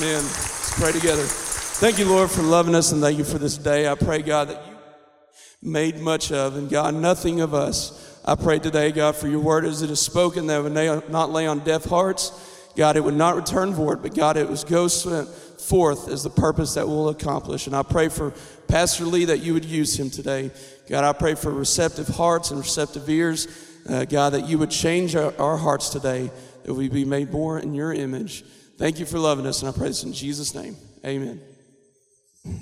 Amen. Let's pray together. Thank you, Lord, for loving us and thank you for this day. I pray, God, that you made much of, and God, nothing of us. I pray today, God, for your word as it is spoken, that would not lay on deaf hearts. God, it would not return void, but God, it was go sent forth as the purpose that we'll accomplish. And I pray for Pastor Lee that you would use him today. God, I pray for receptive hearts and receptive ears. Uh, God, that you would change our, our hearts today, that we be made more in your image. Thank you for loving us, and I pray this in Jesus' name. Amen.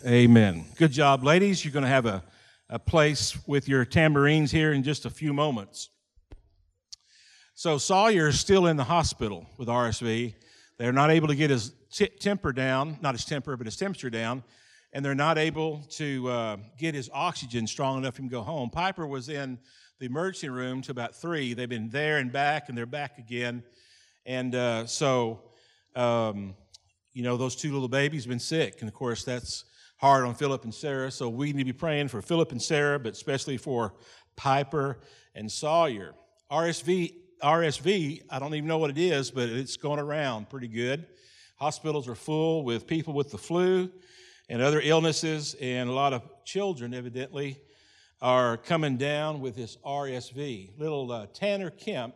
Amen. Good job, ladies. You're going to have a, a place with your tambourines here in just a few moments. So, Sawyer is still in the hospital with RSV. They're not able to get his t- temper down, not his temper, but his temperature down, and they're not able to uh, get his oxygen strong enough for him to go home. Piper was in the emergency room to about three. They've been there and back, and they're back again. And uh, so, um, you know, those two little babies have been sick. And of course, that's hard on Philip and Sarah. So we need to be praying for Philip and Sarah, but especially for Piper and Sawyer. RSV, RSV, I don't even know what it is, but it's going around pretty good. Hospitals are full with people with the flu and other illnesses, and a lot of children, evidently, are coming down with this RSV. Little uh, Tanner Kemp,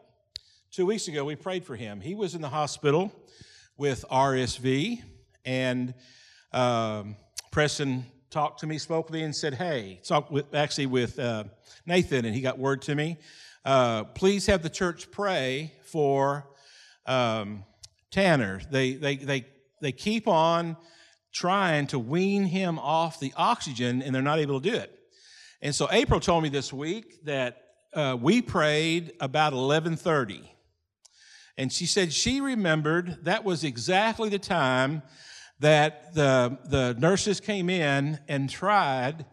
two weeks ago, we prayed for him. He was in the hospital with RSV, and um, Preston talked to me, spoke to me, and said, "Hey," talked with actually with uh, Nathan, and he got word to me. Uh, please have the church pray for um, Tanner. They they they they keep on trying to wean him off the oxygen, and they're not able to do it. And so April told me this week that uh, we prayed about 11:30, and she said she remembered that was exactly the time that the the nurses came in and tried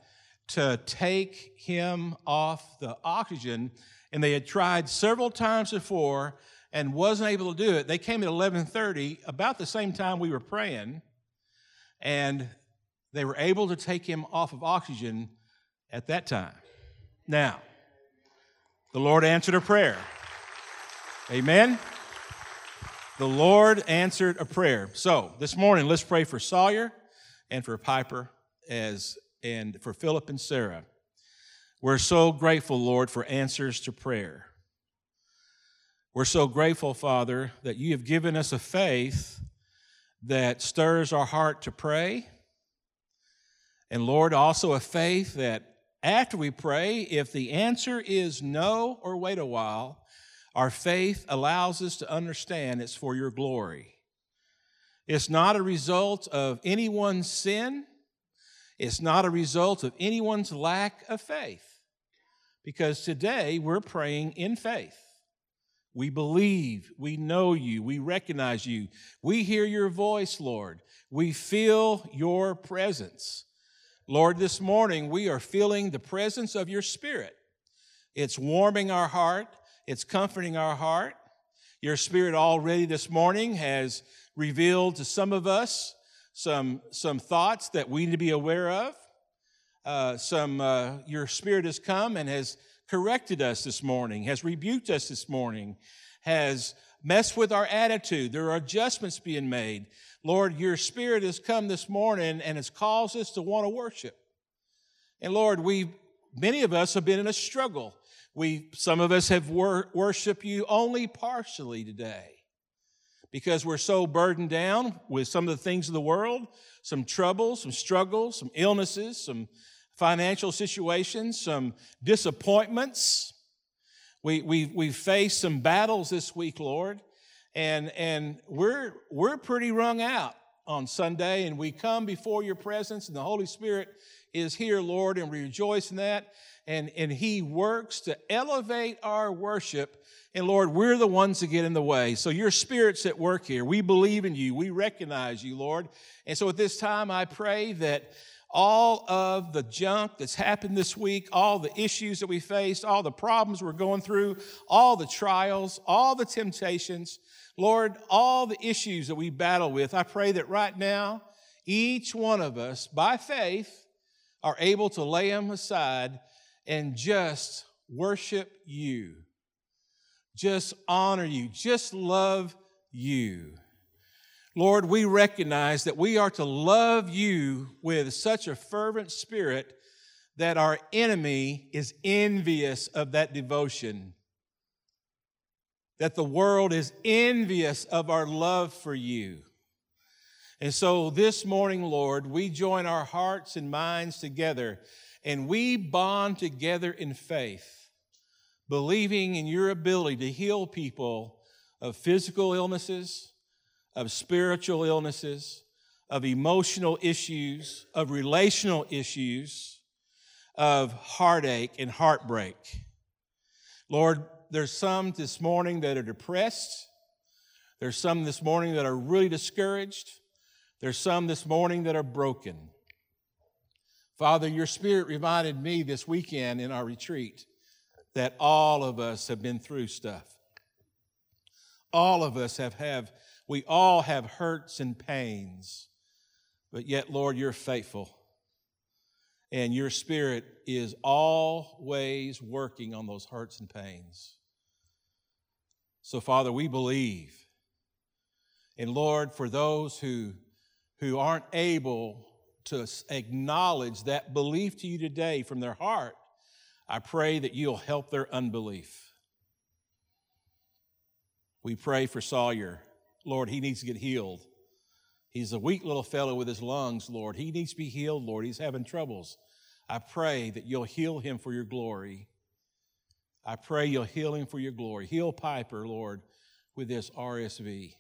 to take him off the oxygen, and they had tried several times before and wasn't able to do it. They came at 11:30, about the same time we were praying, and they were able to take him off of oxygen at that time. Now, the Lord answered a prayer. Amen. The Lord answered a prayer. So this morning, let's pray for Sawyer and for Piper as and for Philip and Sarah. We're so grateful, Lord, for answers to prayer. We're so grateful, Father, that you have given us a faith that stirs our heart to pray. And Lord, also a faith that after we pray, if the answer is no or wait a while, our faith allows us to understand it's for your glory. It's not a result of anyone's sin. It's not a result of anyone's lack of faith. Because today we're praying in faith. We believe, we know you, we recognize you, we hear your voice, Lord. We feel your presence. Lord, this morning we are feeling the presence of your Spirit. It's warming our heart, it's comforting our heart. Your Spirit already this morning has revealed to some of us some, some thoughts that we need to be aware of. Uh, some, uh, your Spirit has come and has corrected us this morning, has rebuked us this morning, has messed with our attitude. There are adjustments being made. Lord, your spirit has come this morning and has caused us to want to worship. And Lord, we many of us have been in a struggle. We some of us have wor- worshiped you only partially today because we're so burdened down with some of the things of the world, some troubles, some struggles, some illnesses, some financial situations, some disappointments. We, we, we faced some battles this week, Lord and and we're we're pretty wrung out on Sunday, and we come before your presence, and the Holy Spirit is here, Lord, and we rejoice in that. And, and He works to elevate our worship. And Lord, we're the ones that get in the way. So your Spirit's at work here. We believe in you. We recognize you, Lord. And so at this time, I pray that all of the junk that's happened this week, all the issues that we faced, all the problems we're going through, all the trials, all the temptations, Lord, all the issues that we battle with, I pray that right now, each one of us, by faith, are able to lay them aside and just worship you, just honor you, just love you. Lord, we recognize that we are to love you with such a fervent spirit that our enemy is envious of that devotion, that the world is envious of our love for you. And so this morning, Lord, we join our hearts and minds together and we bond together in faith, believing in your ability to heal people of physical illnesses, of spiritual illnesses, of emotional issues, of relational issues, of heartache and heartbreak. Lord, there's some this morning that are depressed. There's some this morning that are really discouraged. There's some this morning that are broken. Father, your spirit reminded me this weekend in our retreat that all of us have been through stuff. All of us have, have we all have hurts and pains, but yet, Lord, you're faithful. And your spirit is always working on those hurts and pains. So, Father, we believe. And Lord, for those who, who aren't able to acknowledge that belief to you today from their heart, I pray that you'll help their unbelief. We pray for Sawyer. Lord, he needs to get healed. He's a weak little fellow with his lungs, Lord. He needs to be healed, Lord. He's having troubles. I pray that you'll heal him for your glory. I pray you'll heal him for your glory. Heal Piper, Lord, with this RSV.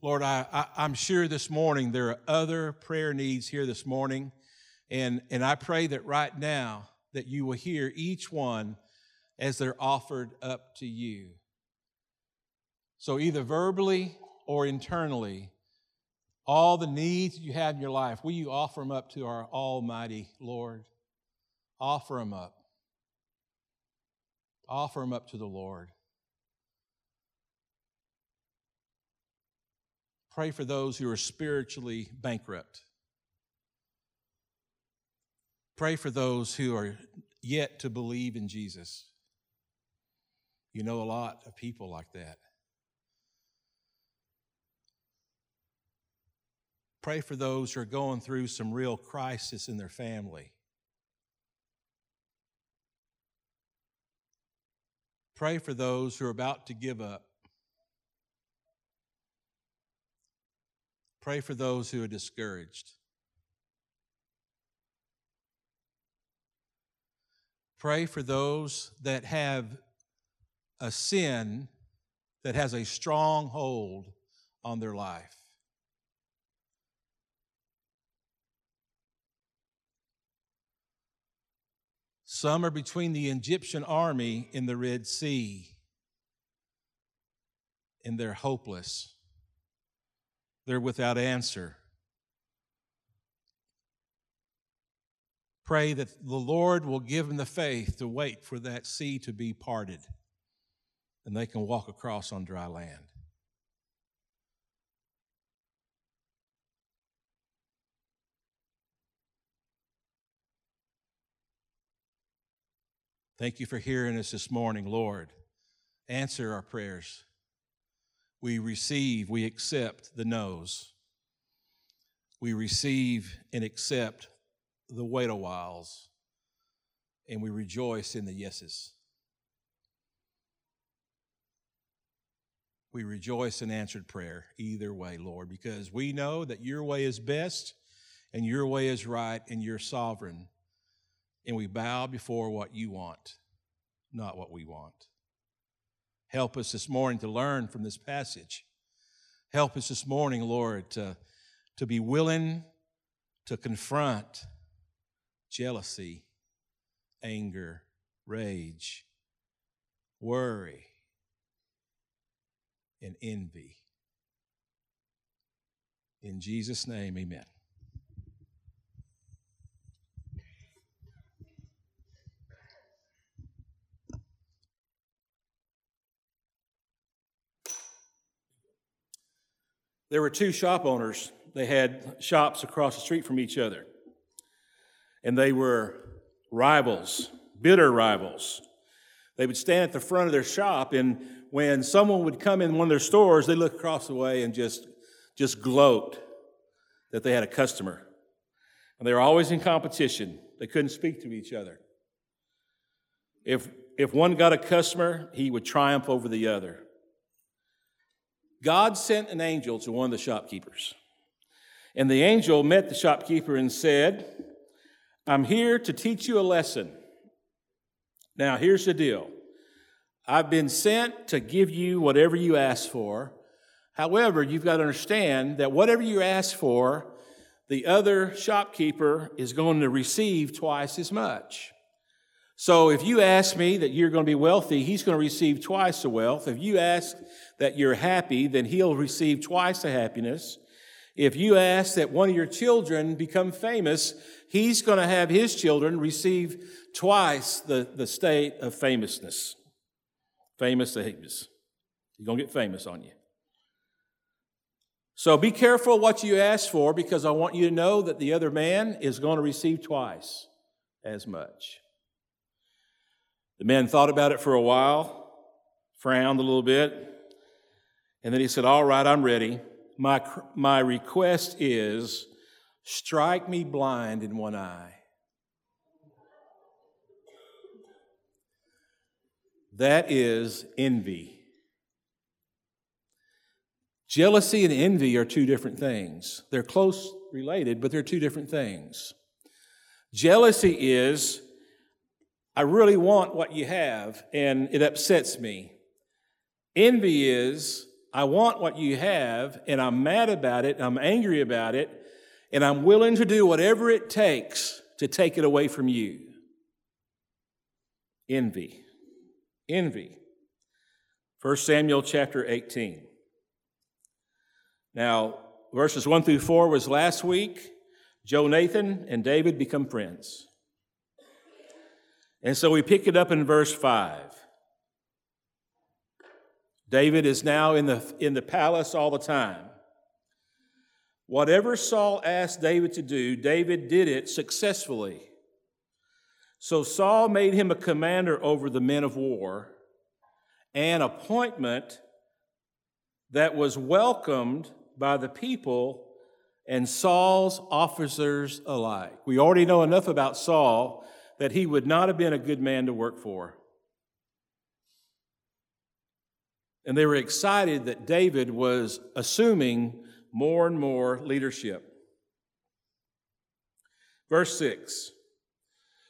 Lord, I, I, am sure this morning there are other prayer needs here this morning. And, and I pray that right now that you will hear each one as they're offered up to you. So, either verbally or internally, all the needs you have in your life, will you offer them up to our Almighty Lord? Offer them up. Offer them up to the Lord. Pray for those who are spiritually bankrupt. Pray for those who are yet to believe in Jesus. You know a lot of people like that. Pray for those who are going through some real crisis in their family. Pray for those who are about to give up. Pray for those who are discouraged. Pray for those that have a sin that has a strong hold on their life. Some are between the Egyptian army in the Red Sea, and they're hopeless. They're without answer. Pray that the Lord will give them the faith to wait for that sea to be parted and they can walk across on dry land. Thank you for hearing us this morning, Lord. Answer our prayers. We receive, we accept the no's. We receive and accept the wait a whiles. And we rejoice in the yeses. We rejoice in answered prayer either way, Lord, because we know that your way is best and your way is right and you're sovereign and we bow before what you want, not what we want. Help us this morning to learn from this passage. Help us this morning, Lord, to, to be willing to confront jealousy, anger, rage, worry, and envy. In Jesus' name, amen. There were two shop owners. They had shops across the street from each other. And they were rivals, bitter rivals. They would stand at the front of their shop, and when someone would come in one of their stores, they'd look across the way and just just gloat that they had a customer. And they were always in competition. They couldn't speak to each other. If, if one got a customer, he would triumph over the other. God sent an angel to one of the shopkeepers. And the angel met the shopkeeper and said, I'm here to teach you a lesson. Now, here's the deal I've been sent to give you whatever you ask for. However, you've got to understand that whatever you ask for, the other shopkeeper is going to receive twice as much. So if you ask me that you're going to be wealthy, he's going to receive twice the wealth. If you ask that you're happy, then he'll receive twice the happiness. If you ask that one of your children become famous, he's going to have his children receive twice the, the state of famousness. Famous famous. He's going to get famous on you. So be careful what you ask for because I want you to know that the other man is going to receive twice as much. The man thought about it for a while, frowned a little bit, and then he said, All right, I'm ready. My, my request is strike me blind in one eye. That is envy. Jealousy and envy are two different things. They're close related, but they're two different things. Jealousy is, I really want what you have, and it upsets me. Envy is, I want what you have, and I'm mad about it, I'm angry about it, and I'm willing to do whatever it takes to take it away from you. Envy. Envy. 1 Samuel chapter 18. Now, verses 1 through 4 was last week. Jonathan and David become friends. And so we pick it up in verse 5. David is now in the, in the palace all the time. Whatever Saul asked David to do, David did it successfully. So Saul made him a commander over the men of war, an appointment that was welcomed by the people and Saul's officers alike. We already know enough about Saul that he would not have been a good man to work for. And they were excited that David was assuming more and more leadership. Verse 6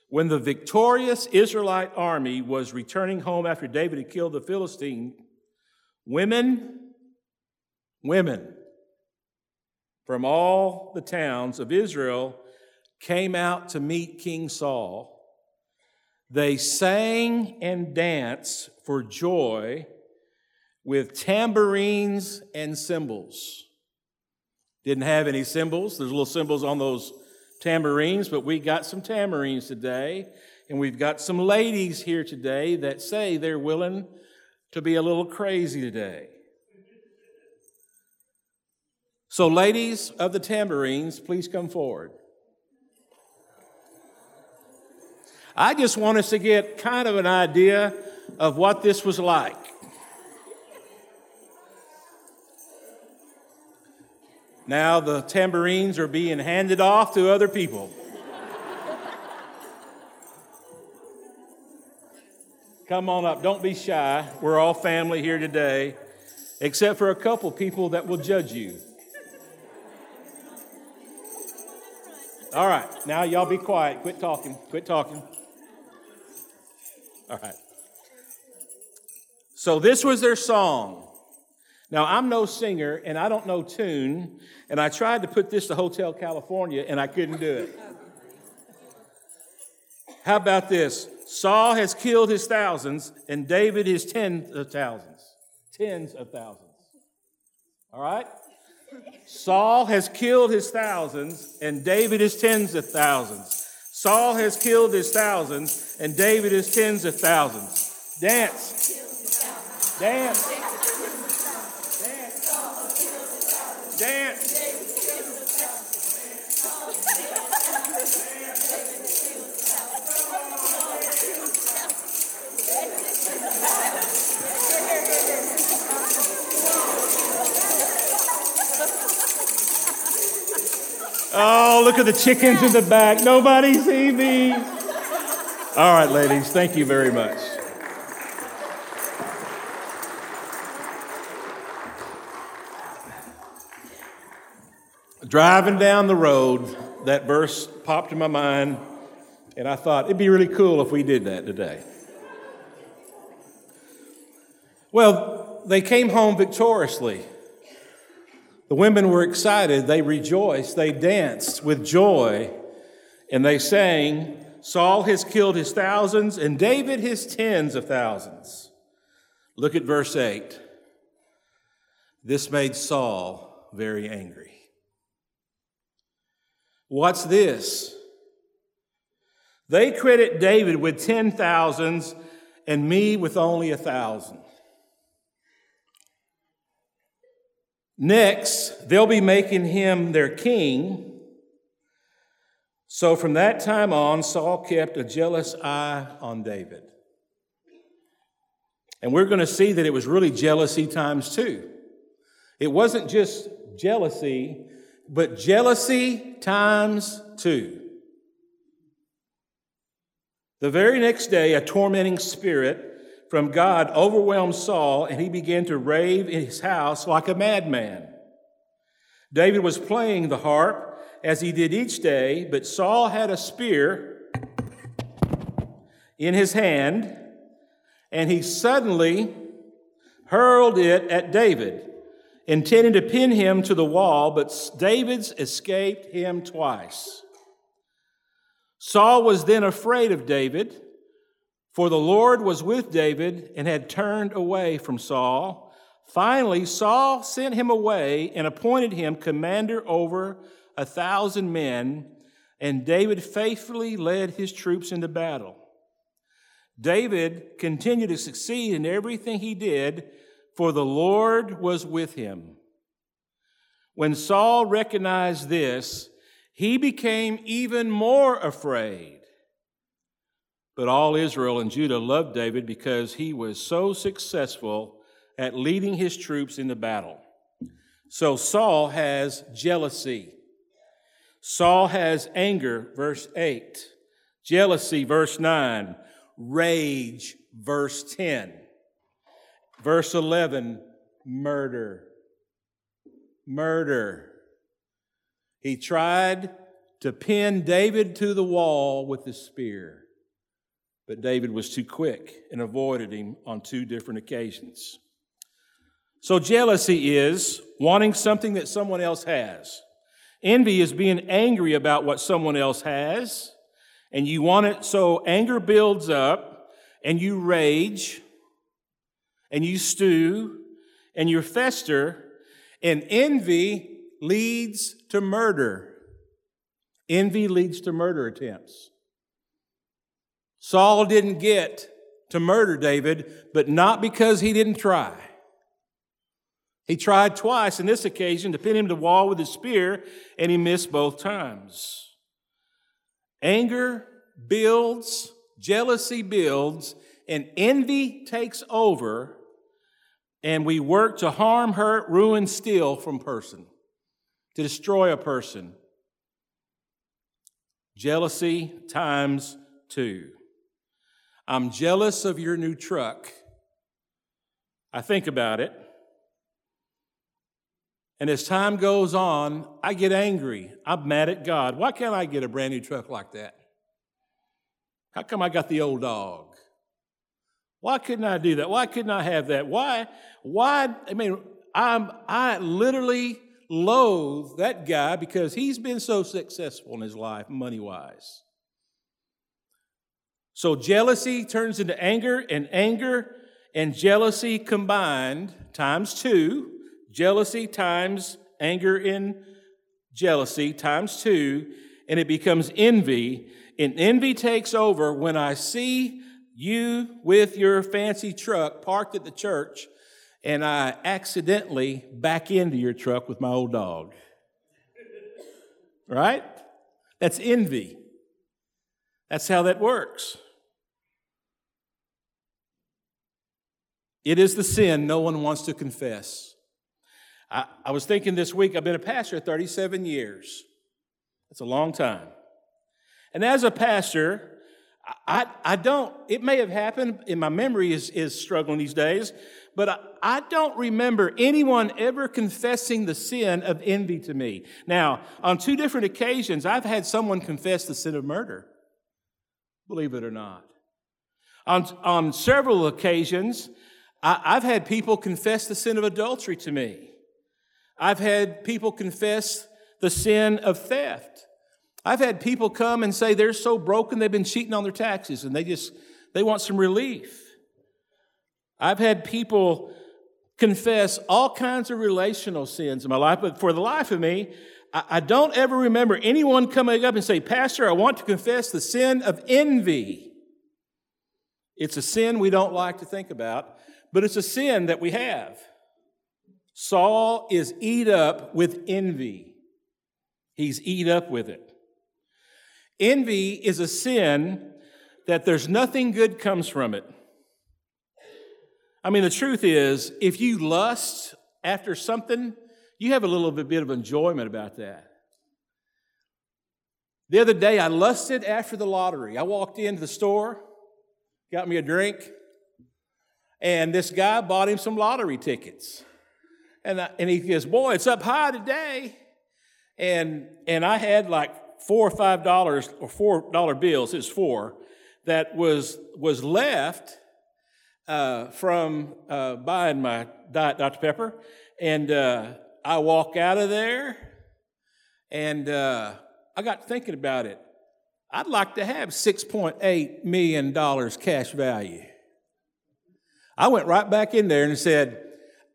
When the victorious Israelite army was returning home after David had killed the Philistine, women, women, from all the towns of Israel came out to meet King Saul. They sang and danced for joy with tambourines and cymbals. Didn't have any cymbals. There's little cymbals on those tambourines, but we got some tambourines today. And we've got some ladies here today that say they're willing to be a little crazy today. So, ladies of the tambourines, please come forward. I just want us to get kind of an idea of what this was like. Now the tambourines are being handed off to other people. Come on up. Don't be shy. We're all family here today, except for a couple people that will judge you. All right, now y'all be quiet. Quit talking. Quit talking. All right. So this was their song. Now, I'm no singer and I don't know tune, and I tried to put this to Hotel California and I couldn't do it. How about this? Saul has killed his thousands and David his tens of thousands. Tens of thousands. All right? Saul has killed his thousands, and David his tens of thousands. Saul has killed his thousands, and David his tens of thousands. Dance. Dance. Dance. Dance. Oh, look at the chickens in the back. Nobody see me. All right, ladies, thank you very much. Driving down the road, that verse popped in my mind, and I thought it'd be really cool if we did that today. Well, they came home victoriously. The women were excited, they rejoiced, they danced with joy, and they sang, Saul has killed his thousands, and David his tens of thousands. Look at verse 8. This made Saul very angry. What's this? They credit David with ten thousands and me with only a thousand. Next, they'll be making him their king. So from that time on, Saul kept a jealous eye on David. And we're going to see that it was really jealousy times two. It wasn't just jealousy, but jealousy times two. The very next day, a tormenting spirit from God overwhelmed Saul, and he began to rave in his house like a madman. David was playing the harp as he did each day, but Saul had a spear in his hand, and he suddenly hurled it at David, intending to pin him to the wall, but David's escaped him twice. Saul was then afraid of David for the Lord was with David and had turned away from Saul. Finally, Saul sent him away and appointed him commander over a thousand men, and David faithfully led his troops into battle. David continued to succeed in everything he did, for the Lord was with him. When Saul recognized this, he became even more afraid. But all Israel and Judah loved David because he was so successful at leading his troops in the battle. So Saul has jealousy. Saul has anger, verse 8. Jealousy, verse 9. Rage, verse 10. Verse 11, murder. Murder. He tried to pin David to the wall with the spear. But David was too quick and avoided him on two different occasions. So, jealousy is wanting something that someone else has. Envy is being angry about what someone else has, and you want it, so anger builds up, and you rage, and you stew, and you fester, and envy leads to murder. Envy leads to murder attempts. Saul didn't get to murder David, but not because he didn't try. He tried twice in this occasion to pin him to the wall with his spear, and he missed both times. Anger builds, jealousy builds, and envy takes over, and we work to harm, hurt, ruin, steal from person, to destroy a person. Jealousy times two. I'm jealous of your new truck. I think about it. And as time goes on, I get angry. I'm mad at God. Why can't I get a brand new truck like that? How come I got the old dog? Why couldn't I do that? Why couldn't I have that? Why? Why? I mean, I'm, I literally loathe that guy because he's been so successful in his life, money wise. So jealousy turns into anger, and anger and jealousy combined times two. Jealousy times anger and jealousy times two, and it becomes envy. And envy takes over when I see you with your fancy truck parked at the church, and I accidentally back into your truck with my old dog. Right? That's envy. That's how that works. It is the sin no one wants to confess. I, I was thinking this week, I've been a pastor 37 years. It's a long time. And as a pastor, I, I don't, it may have happened, and my memory is, is struggling these days, but I, I don't remember anyone ever confessing the sin of envy to me. Now, on two different occasions, I've had someone confess the sin of murder, believe it or not. On, on several occasions, I, I've had people confess the sin of adultery to me. I've had people confess the sin of theft. I've had people come and say they're so broken they've been cheating on their taxes and they just they want some relief. I've had people confess all kinds of relational sins in my life, but for the life of me, I, I don't ever remember anyone coming up and say, Pastor, I want to confess the sin of envy. It's a sin we don't like to think about, but it's a sin that we have. Saul is eat up with envy. He's eat up with it. Envy is a sin that there's nothing good comes from it. I mean, the truth is, if you lust after something, you have a little bit of enjoyment about that. The other day, I lusted after the lottery. I walked into the store, got me a drink, and this guy bought him some lottery tickets. And, I, and he goes, Boy, it's up high today. And, and I had like four or five dollars or four dollar bills, it was four, that was, was left uh, from uh, buying my Diet Dr. Pepper. And uh, I walk out of there and uh, I got thinking about it. I'd like to have $6.8 million cash value. I went right back in there and said,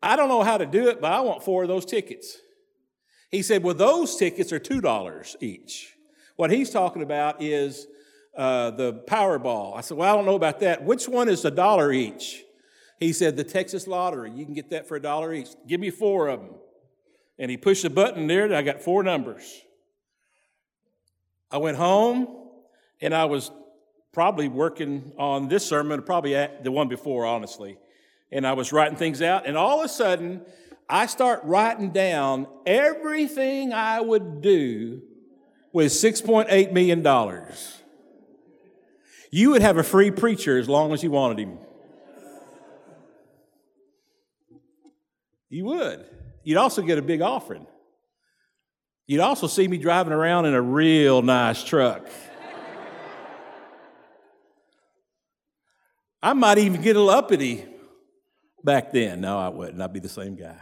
I don't know how to do it, but I want four of those tickets. He said, Well, those tickets are $2 each. What he's talking about is uh, the Powerball. I said, Well, I don't know about that. Which one is a dollar each? He said, The Texas Lottery. You can get that for a dollar each. Give me four of them. And he pushed the button there, and I got four numbers. I went home, and I was probably working on this sermon, probably the one before, honestly. And I was writing things out, and all of a sudden, I start writing down everything I would do with $6.8 million. You would have a free preacher as long as you wanted him. You would. You'd also get a big offering. You'd also see me driving around in a real nice truck. I might even get a little uppity back then. No, I wouldn't. I'd be the same guy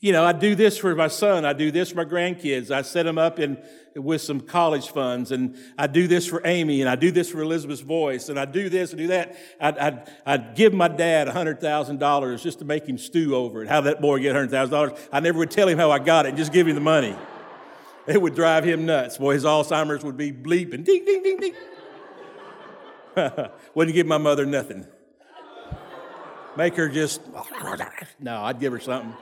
you know, I do this for my son. I do this for my grandkids. I set them up in, with some college funds and I do this for Amy and I do this for Elizabeth's voice and I do this and do that. I'd, I'd, I'd give my dad $100,000 just to make him stew over it. How that boy get $100,000? I never would tell him how I got it, just give him the money. It would drive him nuts. Boy, his Alzheimer's would be bleeping. Ding, ding, ding, ding. Wouldn't give my mother nothing. Make her just, no, I'd give her something.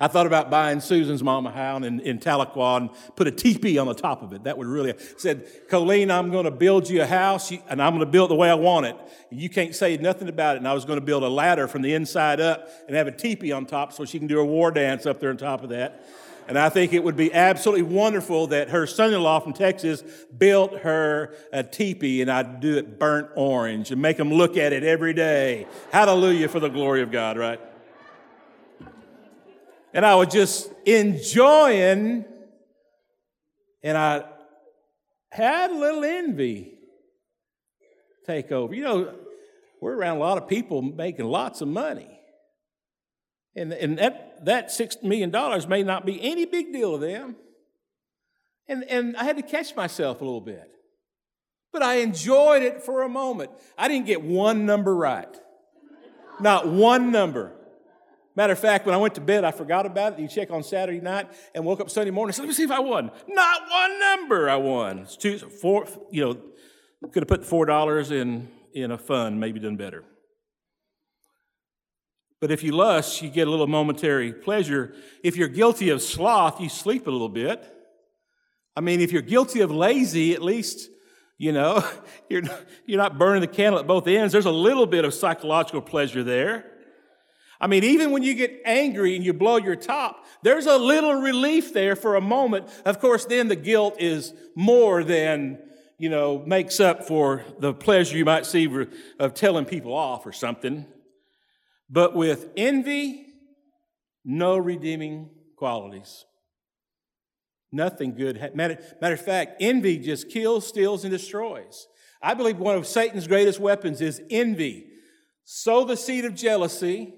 I thought about buying Susan's mama house in, in Tahlequah and put a teepee on the top of it. That would really said, Colleen, I'm going to build you a house and I'm going to build it the way I want it. You can't say nothing about it. And I was going to build a ladder from the inside up and have a teepee on top so she can do a war dance up there on top of that. And I think it would be absolutely wonderful that her son-in-law from Texas built her a teepee and I'd do it burnt orange and make them look at it every day. Hallelujah for the glory of God, right? and I was just enjoying, and I had a little envy take over. You know, we're around a lot of people making lots of money. And, and that, that $6 million may not be any big deal to them. And, and I had to catch myself a little bit. But I enjoyed it for a moment. I didn't get one number right. Not one number. Matter of fact, when I went to bed, I forgot about it. You check on Saturday night and woke up Sunday morning said, let me see if I won. Not one number I won. It's two, four, you know, could have put four dollars in, in a fund, maybe done better. But if you lust, you get a little momentary pleasure. If you're guilty of sloth, you sleep a little bit. I mean, if you're guilty of lazy, at least, you know, you're, you're not burning the candle at both ends. There's a little bit of psychological pleasure there. I mean, even when you get angry and you blow your top, there's a little relief there for a moment. Of course, then the guilt is more than, you know, makes up for the pleasure you might see of telling people off or something. But with envy, no redeeming qualities. Nothing good. Matter, matter of fact, envy just kills, steals, and destroys. I believe one of Satan's greatest weapons is envy. Sow the seed of jealousy,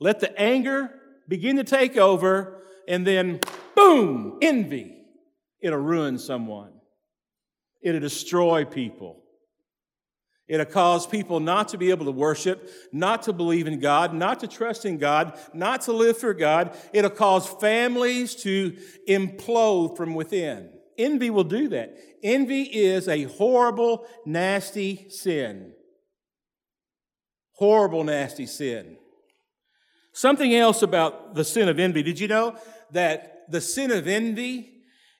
let the anger begin to take over, and then boom, envy. It'll ruin someone, it'll destroy people. It'll cause people not to be able to worship, not to believe in God, not to trust in God, not to live for God. It'll cause families to implode from within. Envy will do that. Envy is a horrible, nasty sin. Horrible, nasty sin. Something else about the sin of envy. Did you know that the sin of envy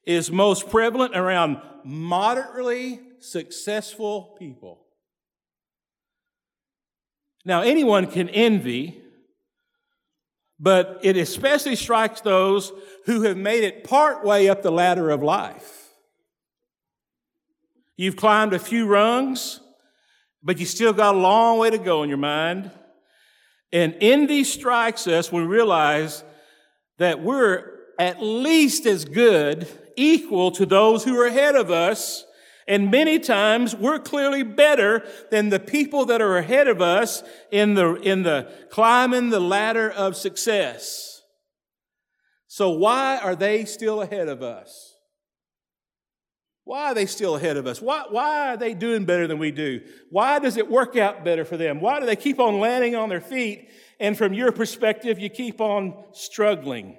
is most prevalent around moderately successful people? Now, anyone can envy, but it especially strikes those who have made it part way up the ladder of life. You've climbed a few rungs, but you still got a long way to go in your mind. And envy strikes us when we realize that we're at least as good, equal to those who are ahead of us, and many times we're clearly better than the people that are ahead of us in the, in the climbing the ladder of success. So why are they still ahead of us? Why are they still ahead of us? Why, why are they doing better than we do? Why does it work out better for them? Why do they keep on landing on their feet? And from your perspective, you keep on struggling.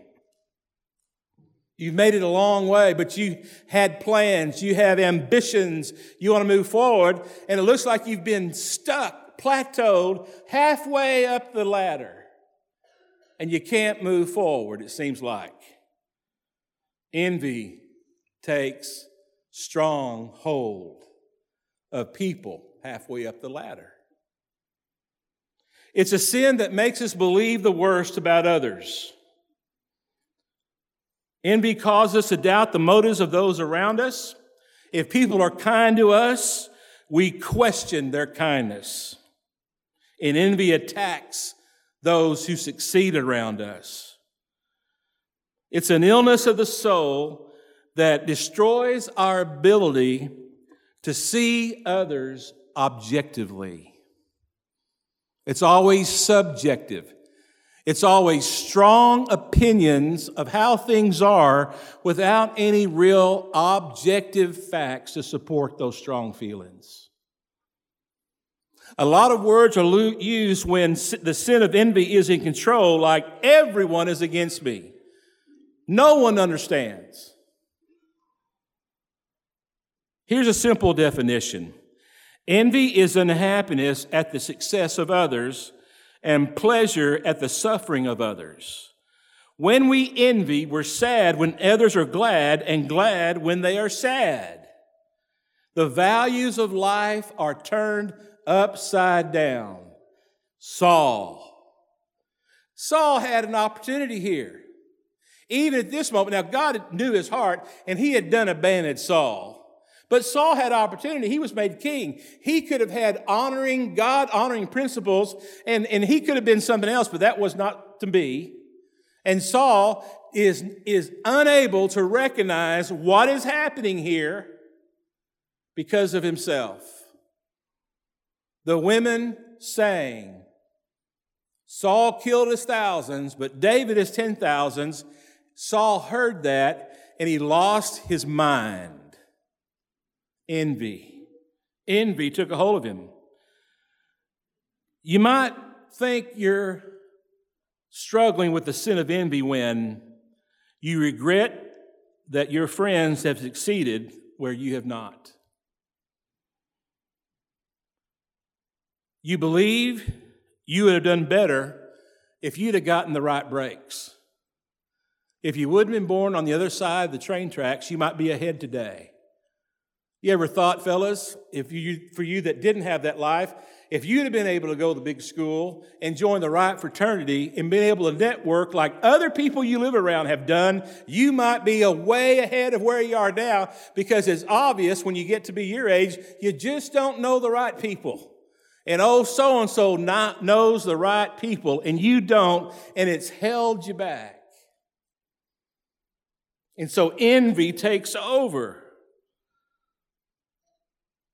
You've made it a long way, but you had plans, you have ambitions, you want to move forward, and it looks like you've been stuck, plateaued, halfway up the ladder, and you can't move forward, it seems like. Envy takes strong hold of people halfway up the ladder. It's a sin that makes us believe the worst about others. Envy causes us to doubt the motives of those around us. If people are kind to us, we question their kindness. And envy attacks those who succeed around us. It's an illness of the soul that destroys our ability to see others objectively. It's always subjective. It's always strong opinions of how things are without any real objective facts to support those strong feelings. A lot of words are used when the sin of envy is in control, like everyone is against me. No one understands. Here's a simple definition envy is unhappiness at the success of others and pleasure at the suffering of others. When we envy, we're sad when others are glad, and glad when they are sad. The values of life are turned upside down. Saul. Saul had an opportunity here. Even at this moment, now God knew his heart, and he had done abandon Saul. But Saul had opportunity. He was made king. He could have had honoring, God honoring principles, and, and he could have been something else, but that was not to be. And Saul is, is unable to recognize what is happening here because of himself. The women sang, Saul killed his thousands, but David his ten thousands. Saul heard that and he lost his mind envy. Envy took a hold of him. You might think you're struggling with the sin of envy when you regret that your friends have succeeded where you have not. You believe you would have done better if you'd have gotten the right breaks. If you wouldn't have been born on the other side of the train tracks, you might be ahead today. You ever thought, fellas, if you, for you that didn't have that life, if you'd have been able to go to the big school and join the right fraternity and been able to network like other people you live around have done, you might be a way ahead of where you are now because it's obvious when you get to be your age, you just don't know the right people. And oh, so and so not knows the right people and you don't, and it's held you back. And so envy takes over.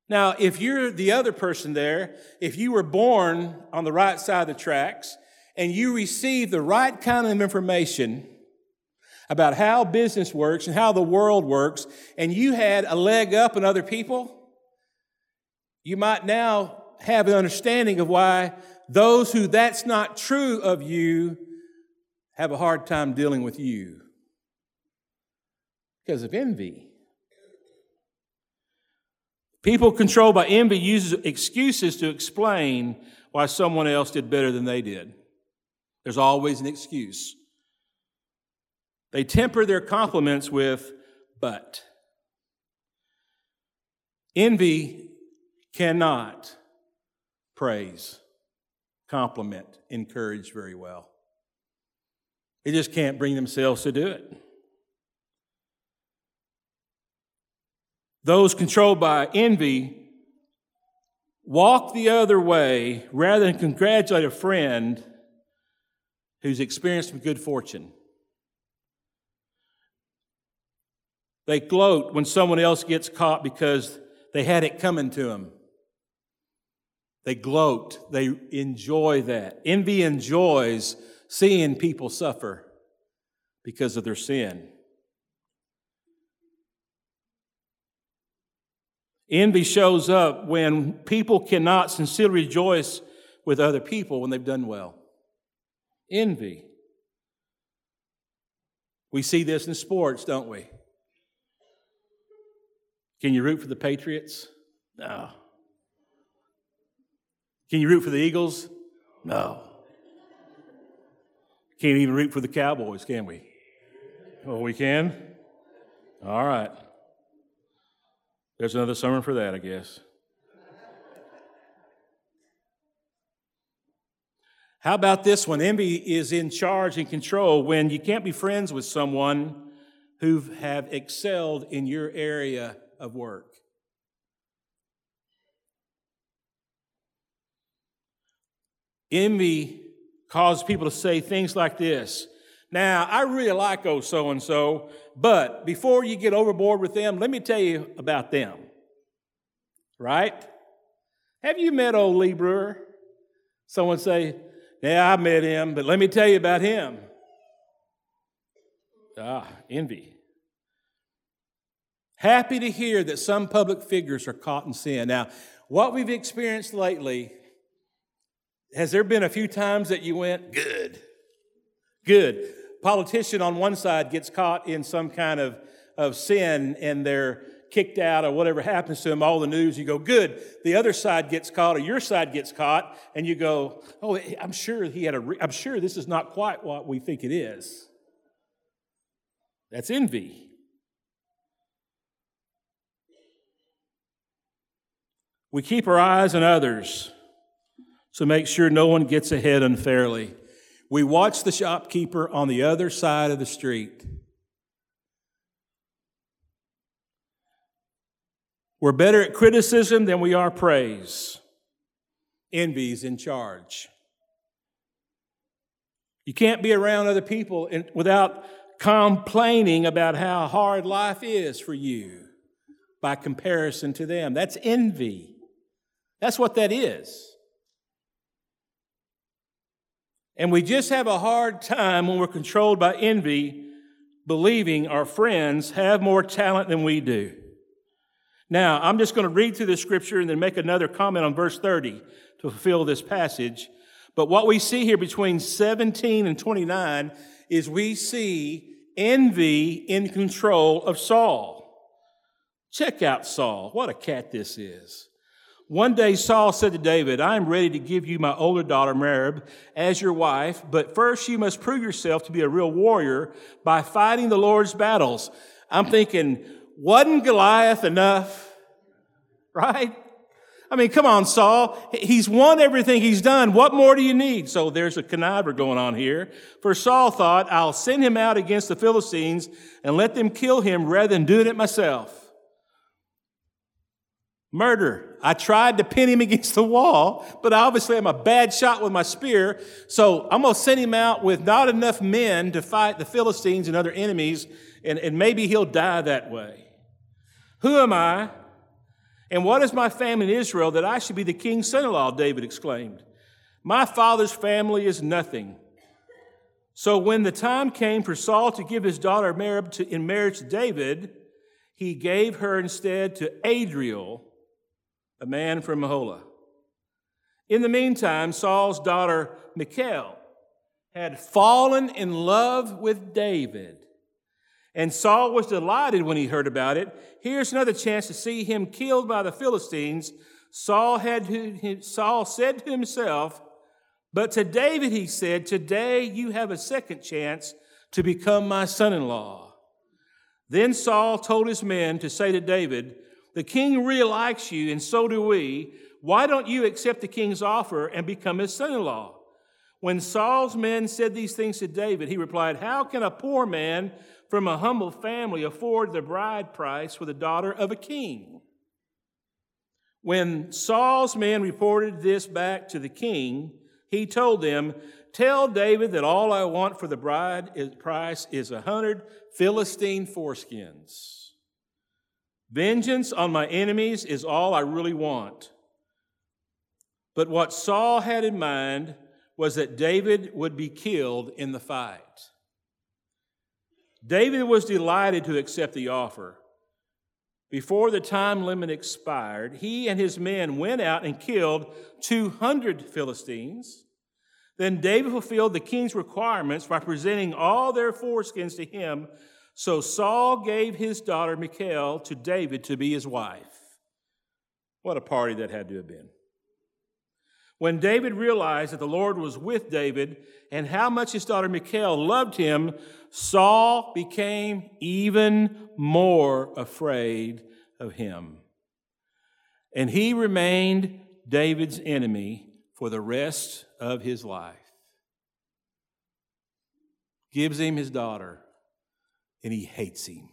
Now, if you're the other person there, if you were born on the right side of the tracks and you received the right kind of information about how business works and how the world works, and you had a leg up on other people, you might now have an understanding of why those who that's not true of you have a hard time dealing with you because of envy. People controlled by envy use excuses to explain why someone else did better than they did. There's always an excuse. They temper their compliments with, but. Envy cannot praise, compliment, encourage very well. They just can't bring themselves to do it. Those controlled by envy walk the other way rather than congratulate a friend who's experienced some good fortune. They gloat when someone else gets caught because they had it coming to them. They gloat, they enjoy that. Envy enjoys seeing people suffer because of their sin. Envy shows up when people cannot sincerely rejoice with other people when they've done well. Envy. We see this in sports, don't we? Can you root for the Patriots? No. Can you root for the Eagles? No. Can't even root for the Cowboys, can we? Oh, we can? All right. There's another sermon for that, I guess. How about this one? Envy is in charge and control when you can't be friends with someone who have excelled in your area of work. Envy causes people to say things like this now, I really like oh so and so, but before you get overboard with them, let me tell you about them. Right? Have you met old Lee Brewer? Someone say, Yeah, I met him, but let me tell you about him. Ah, envy. Happy to hear that some public figures are caught in sin. Now, what we've experienced lately, has there been a few times that you went, Good? Good politician on one side gets caught in some kind of, of sin and they're kicked out or whatever happens to them, all the news, you go, good. The other side gets caught or your side gets caught and you go, oh, I'm sure he had a, re- I'm sure this is not quite what we think it is. That's envy. We keep our eyes on others to make sure no one gets ahead unfairly. We watch the shopkeeper on the other side of the street. We're better at criticism than we are praise. Envy's in charge. You can't be around other people without complaining about how hard life is for you by comparison to them. That's envy. That's what that is. And we just have a hard time when we're controlled by envy, believing our friends have more talent than we do. Now, I'm just going to read through the scripture and then make another comment on verse 30 to fulfill this passage. But what we see here between 17 and 29 is we see envy in control of Saul. Check out Saul. What a cat this is. One day Saul said to David, I am ready to give you my older daughter Merab as your wife, but first you must prove yourself to be a real warrior by fighting the Lord's battles. I'm thinking, wasn't Goliath enough? Right? I mean, come on, Saul. He's won everything he's done. What more do you need? So there's a conniver going on here. For Saul thought, I'll send him out against the Philistines and let them kill him rather than doing it myself. Murder. I tried to pin him against the wall, but obviously I'm a bad shot with my spear. So I'm going to send him out with not enough men to fight the Philistines and other enemies, and, and maybe he'll die that way. Who am I? And what is my family in Israel that I should be the king's son in law? David exclaimed. My father's family is nothing. So when the time came for Saul to give his daughter Merab in marriage to David, he gave her instead to Adriel a man from Meholah. In the meantime, Saul's daughter Michal had fallen in love with David. And Saul was delighted when he heard about it. Here's another chance to see him killed by the Philistines. Saul, had Saul said to himself, But to David he said, Today you have a second chance to become my son in law. Then Saul told his men to say to David, the king really likes you, and so do we. Why don't you accept the king's offer and become his son in law? When Saul's men said these things to David, he replied, How can a poor man from a humble family afford the bride price for the daughter of a king? When Saul's men reported this back to the king, he told them, Tell David that all I want for the bride price is a hundred Philistine foreskins. Vengeance on my enemies is all I really want. But what Saul had in mind was that David would be killed in the fight. David was delighted to accept the offer. Before the time limit expired, he and his men went out and killed 200 Philistines. Then David fulfilled the king's requirements by presenting all their foreskins to him so Saul gave his daughter Michal to David to be his wife. What a party that had to have been. When David realized that the Lord was with David and how much his daughter Michal loved him, Saul became even more afraid of him. And he remained David's enemy for the rest of his life. Gives him his daughter and he hates him.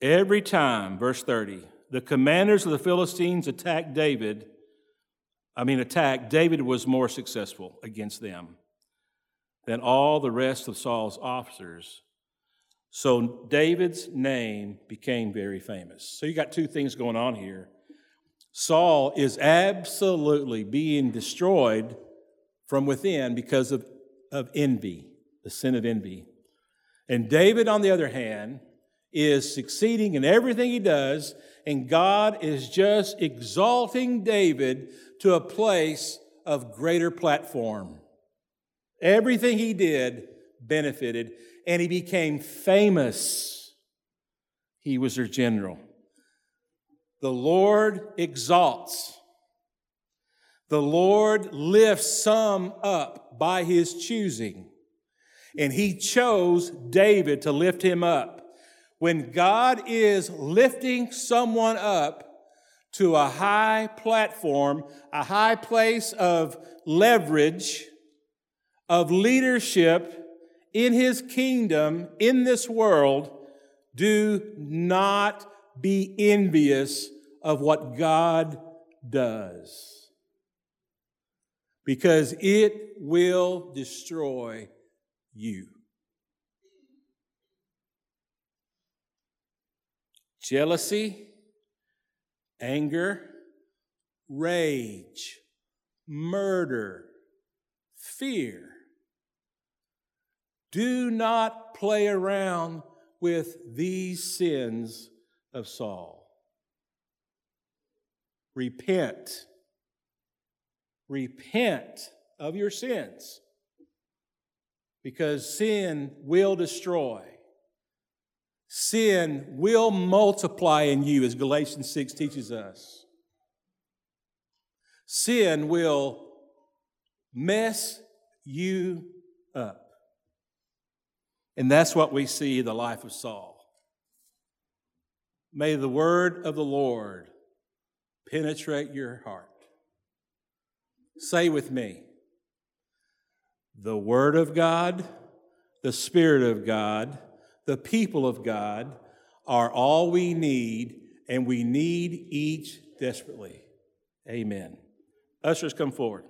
Every time, verse 30, the commanders of the Philistines attacked David, I mean, attacked, David was more successful against them than all the rest of Saul's officers. So David's name became very famous. So you got two things going on here. Saul is absolutely being destroyed from within because of, of envy the sin of envy. And David, on the other hand, is succeeding in everything he does, and God is just exalting David to a place of greater platform. Everything he did benefited, and he became famous. He was their general. The Lord exalts. The Lord lifts some up by his choosing and he chose David to lift him up. When God is lifting someone up to a high platform, a high place of leverage, of leadership in his kingdom, in this world, do not be envious of what God does. Because it will destroy you. Jealousy, anger, rage, murder, fear. Do not play around with these sins of Saul. Repent. Repent of your sins because sin will destroy. Sin will multiply in you, as Galatians 6 teaches us. Sin will mess you up. And that's what we see in the life of Saul. May the word of the Lord penetrate your heart. Say with me the word of God, the Spirit of God, the people of God are all we need, and we need each desperately. Amen. Ushers, come forward.